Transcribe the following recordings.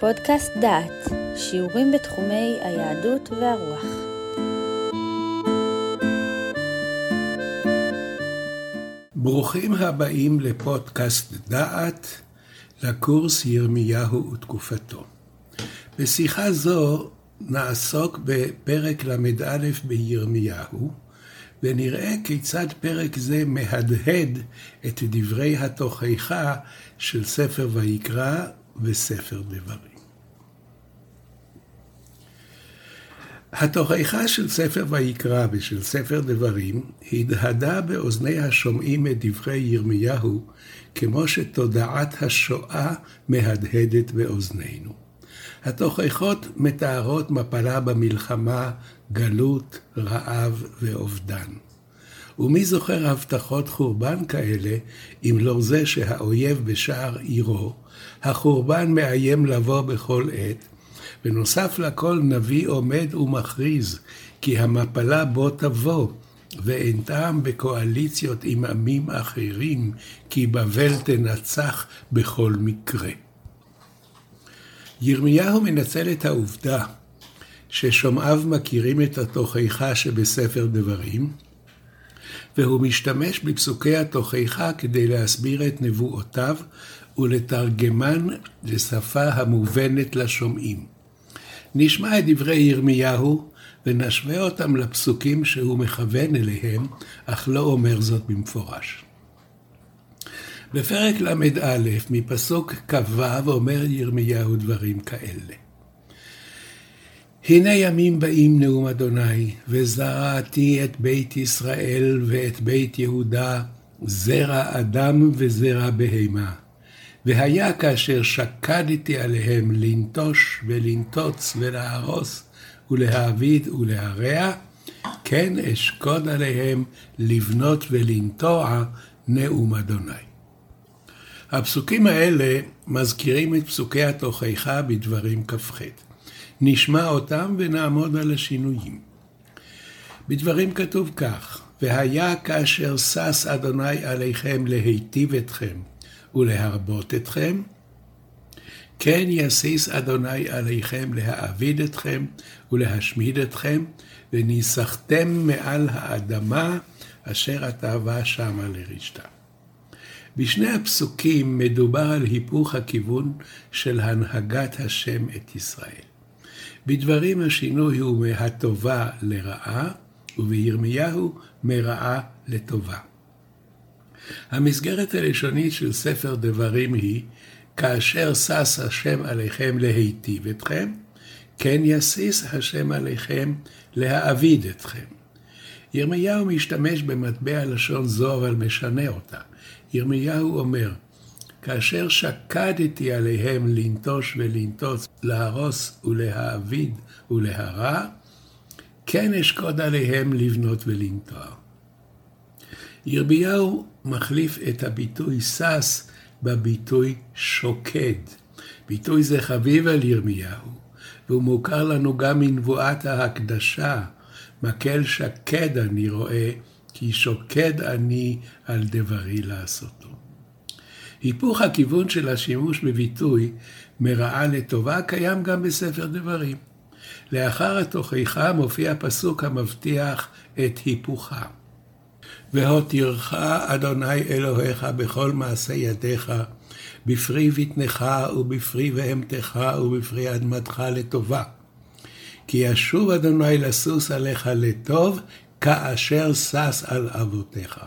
פודקאסט דעת, שיעורים בתחומי היהדות והרוח. ברוכים הבאים לפודקאסט דעת, לקורס ירמיהו ותקופתו. בשיחה זו נעסוק בפרק ל"א בירמיהו, ונראה כיצד פרק זה מהדהד את דברי התוכחה של ספר ויקרא וספר דברים. התוכחה של ספר ויקרא ושל ספר דברים הדהדה באוזני השומעים את דברי ירמיהו כמו שתודעת השואה מהדהדת באוזנינו. התוכחות מתארות מפלה במלחמה, גלות, רעב ואובדן. ומי זוכר הבטחות חורבן כאלה, אם לא זה שהאויב בשער עירו, החורבן מאיים לבוא בכל עת, ונוסף לכל נביא עומד ומכריז, כי המפלה בו תבוא, ואין טעם בקואליציות עם עמים אחרים, כי בבל תנצח בכל מקרה. ירמיהו מנצל את העובדה ששומעיו מכירים את התוכחה שבספר דברים, והוא משתמש בפסוקי התוכחה כדי להסביר את נבואותיו ולתרגמן לשפה המובנת לשומעים. נשמע את דברי ירמיהו ונשווה אותם לפסוקים שהוא מכוון אליהם, אך לא אומר זאת במפורש. בפרק ל"א, מפסוק כ"ו, אומר ירמיהו דברים כאלה. הנה ימים באים נאום אדוני, וזרעתי את בית ישראל ואת בית יהודה, זרע אדם וזרע בהמה. והיה כאשר שקדתי עליהם לנטוש ולנטוץ ולהרוס ולהעביד ולהרע, כן אשקוד עליהם לבנות ולנטוע נאום אדוני. הפסוקים האלה מזכירים את פסוקי התוכחה בדברים כ"ח. נשמע אותם ונעמוד על השינויים. בדברים כתוב כך, והיה כאשר שש אדוני עליכם להיטיב אתכם ולהרבות אתכם, כן יסיס אדוני עליכם להעביד אתכם ולהשמיד אתכם, וניסחתם מעל האדמה אשר התאווה שמה לרשתה. בשני הפסוקים מדובר על היפוך הכיוון של הנהגת השם את ישראל. בדברים השינוי הוא מהטובה לרעה, ובירמיהו מרעה לטובה. המסגרת הראשונית של ספר דברים היא, כאשר שש השם עליכם להיטיב אתכם, כן יסיס השם עליכם להעביד אתכם. ירמיהו משתמש במטבע לשון זו, אבל משנה אותה. ירמיהו אומר, כאשר שקדתי עליהם לנטוש ולנטוץ, להרוס ולהעביד ולהרע, כן אשקוד עליהם לבנות ולנטוע. ירמיהו מחליף את הביטוי שש בביטוי שוקד. ביטוי זה חביב על ירמיהו, והוא מוכר לנו גם מנבואת ההקדשה. מקל שקד אני רואה, כי שוקד אני על דברי לעשותו. היפוך הכיוון של השימוש בביטוי מרעה לטובה קיים גם בספר דברים. לאחר התוכחה מופיע פסוק המבטיח את היפוכה. והותירך אדוני אלוהיך בכל מעשה ידיך, בפרי בטנך ובפרי בהמתך ובפרי אדמתך לטובה. כי ישוב אדוני לסוס עליך לטוב, כאשר שש על אבותיך.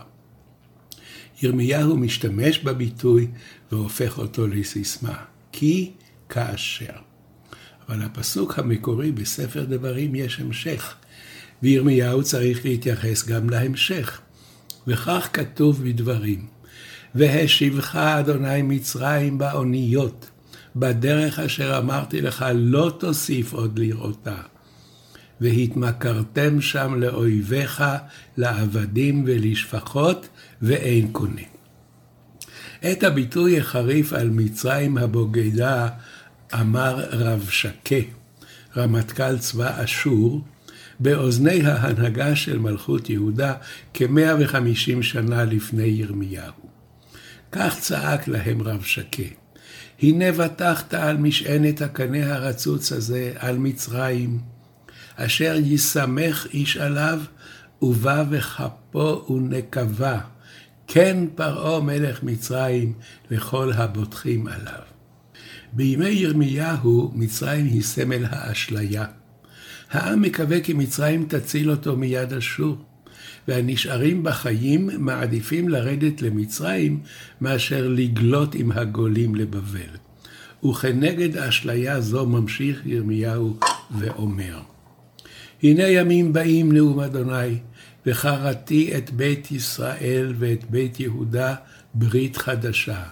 ירמיהו משתמש בביטוי והופך אותו לסיסמה, כי כאשר. אבל הפסוק המקורי בספר דברים יש המשך, וירמיהו צריך להתייחס גם להמשך. וכך כתוב בדברים, והשיבך אדוני מצרים באוניות, בדרך אשר אמרתי לך לא תוסיף עוד לראותה. והתמכרתם שם לאויביך, לעבדים ולשפחות, ואין קונה. את הביטוי החריף על מצרים הבוגדה אמר רב שקה, רמטכ"ל צבא אשור, באוזני ההנהגה של מלכות יהודה כ-150 שנה לפני ירמיהו. כך צעק להם רב שקה, הנה בטחת על משענת הקנה הרצוץ הזה, על מצרים, אשר ישמח איש עליו, ובא וכפו ונקבה, כן פרעה מלך מצרים לכל הבוטחים עליו. בימי ירמיהו, מצרים היא סמל האשליה. העם מקווה כי מצרים תציל אותו מיד אשור, והנשארים בחיים מעדיפים לרדת למצרים מאשר לגלות עם הגולים לבבל. וכנגד אשליה זו ממשיך ירמיהו ואומר, הנה ימים באים נאום אדוני, וחרתי את בית ישראל ואת בית יהודה ברית חדשה.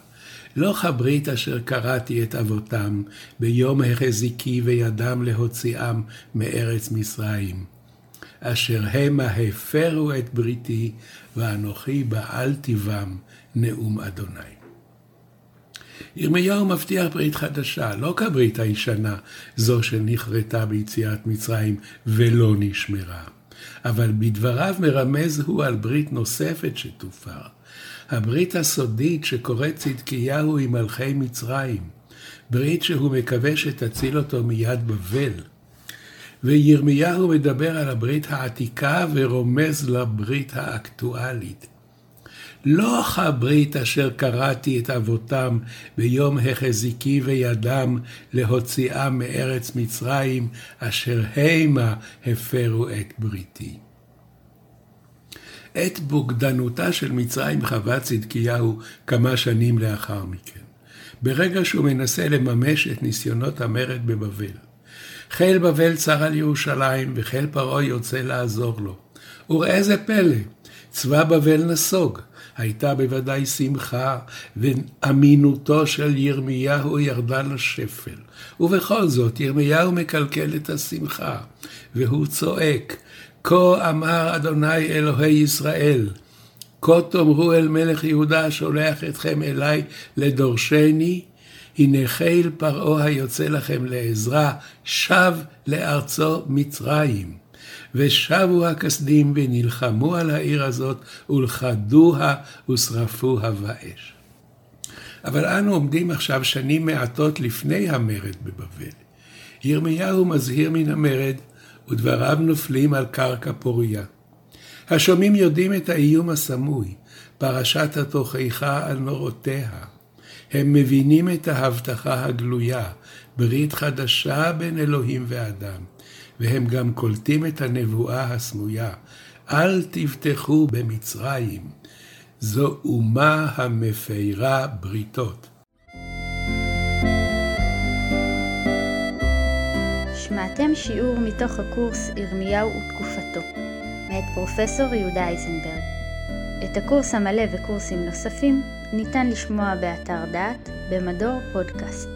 לא כברית אשר קראתי את אבותם ביום החזיקי וידם להוציאם מארץ מצרים. אשר המה הפרו את בריתי, ואנוכי בעל טיבם, נאום אדוני. ירמיהו מבטיח ברית חדשה, לא כברית הישנה, זו שנכרתה ביציאת מצרים ולא נשמרה. אבל בדבריו מרמז הוא על ברית נוספת שתופר. הברית הסודית שקורא צדקיהו עם מלכי מצרים. ברית שהוא מקווה שתציל אותו מיד בבל. וירמיהו מדבר על הברית העתיקה ורומז לברית האקטואלית. לא הברית אשר קראתי את אבותם ביום החזיקי וידם להוציאם מארץ מצרים, אשר המה הפרו את בריתי. את בוגדנותה של מצרים חווה צדקיהו כמה שנים לאחר מכן, ברגע שהוא מנסה לממש את ניסיונות המרד בבבל. חיל בבל צר על ירושלים, וחיל פרעה יוצא לעזור לו. וראה זה פלא, צבא בבל נסוג. הייתה בוודאי שמחה, ואמינותו של ירמיהו ירדה לשפל. ובכל זאת, ירמיהו מקלקל את השמחה, והוא צועק, כה אמר אדוני אלוהי ישראל, כה תאמרו אל מלך יהודה שולח אתכם אליי לדורשני, הנה חיל פרעה היוצא לכם לעזרה, שב לארצו מצרים. ושבו הכסדים ונלחמו על העיר הזאת, ולכדוה ושרפוה באש. אבל אנו עומדים עכשיו שנים מעטות לפני המרד בבבל. ירמיהו מזהיר מן המרד, ודבריו נופלים על קרקע פוריה. השומעים יודעים את האיום הסמוי, פרשת התוכחה על נורותיה. הם מבינים את ההבטחה הגלויה, ברית חדשה בין אלוהים ואדם, והם גם קולטים את הנבואה הסמויה, אל תבטחו במצרים, זו אומה המפרה בריתות. שמעתם שיעור מתוך הקורס ירמיהו ותקופתו, מאת פרופסור יהודה אייזנברג. את הקורס המלא וקורסים נוספים ניתן לשמוע באתר דעת במדור פודקאסט.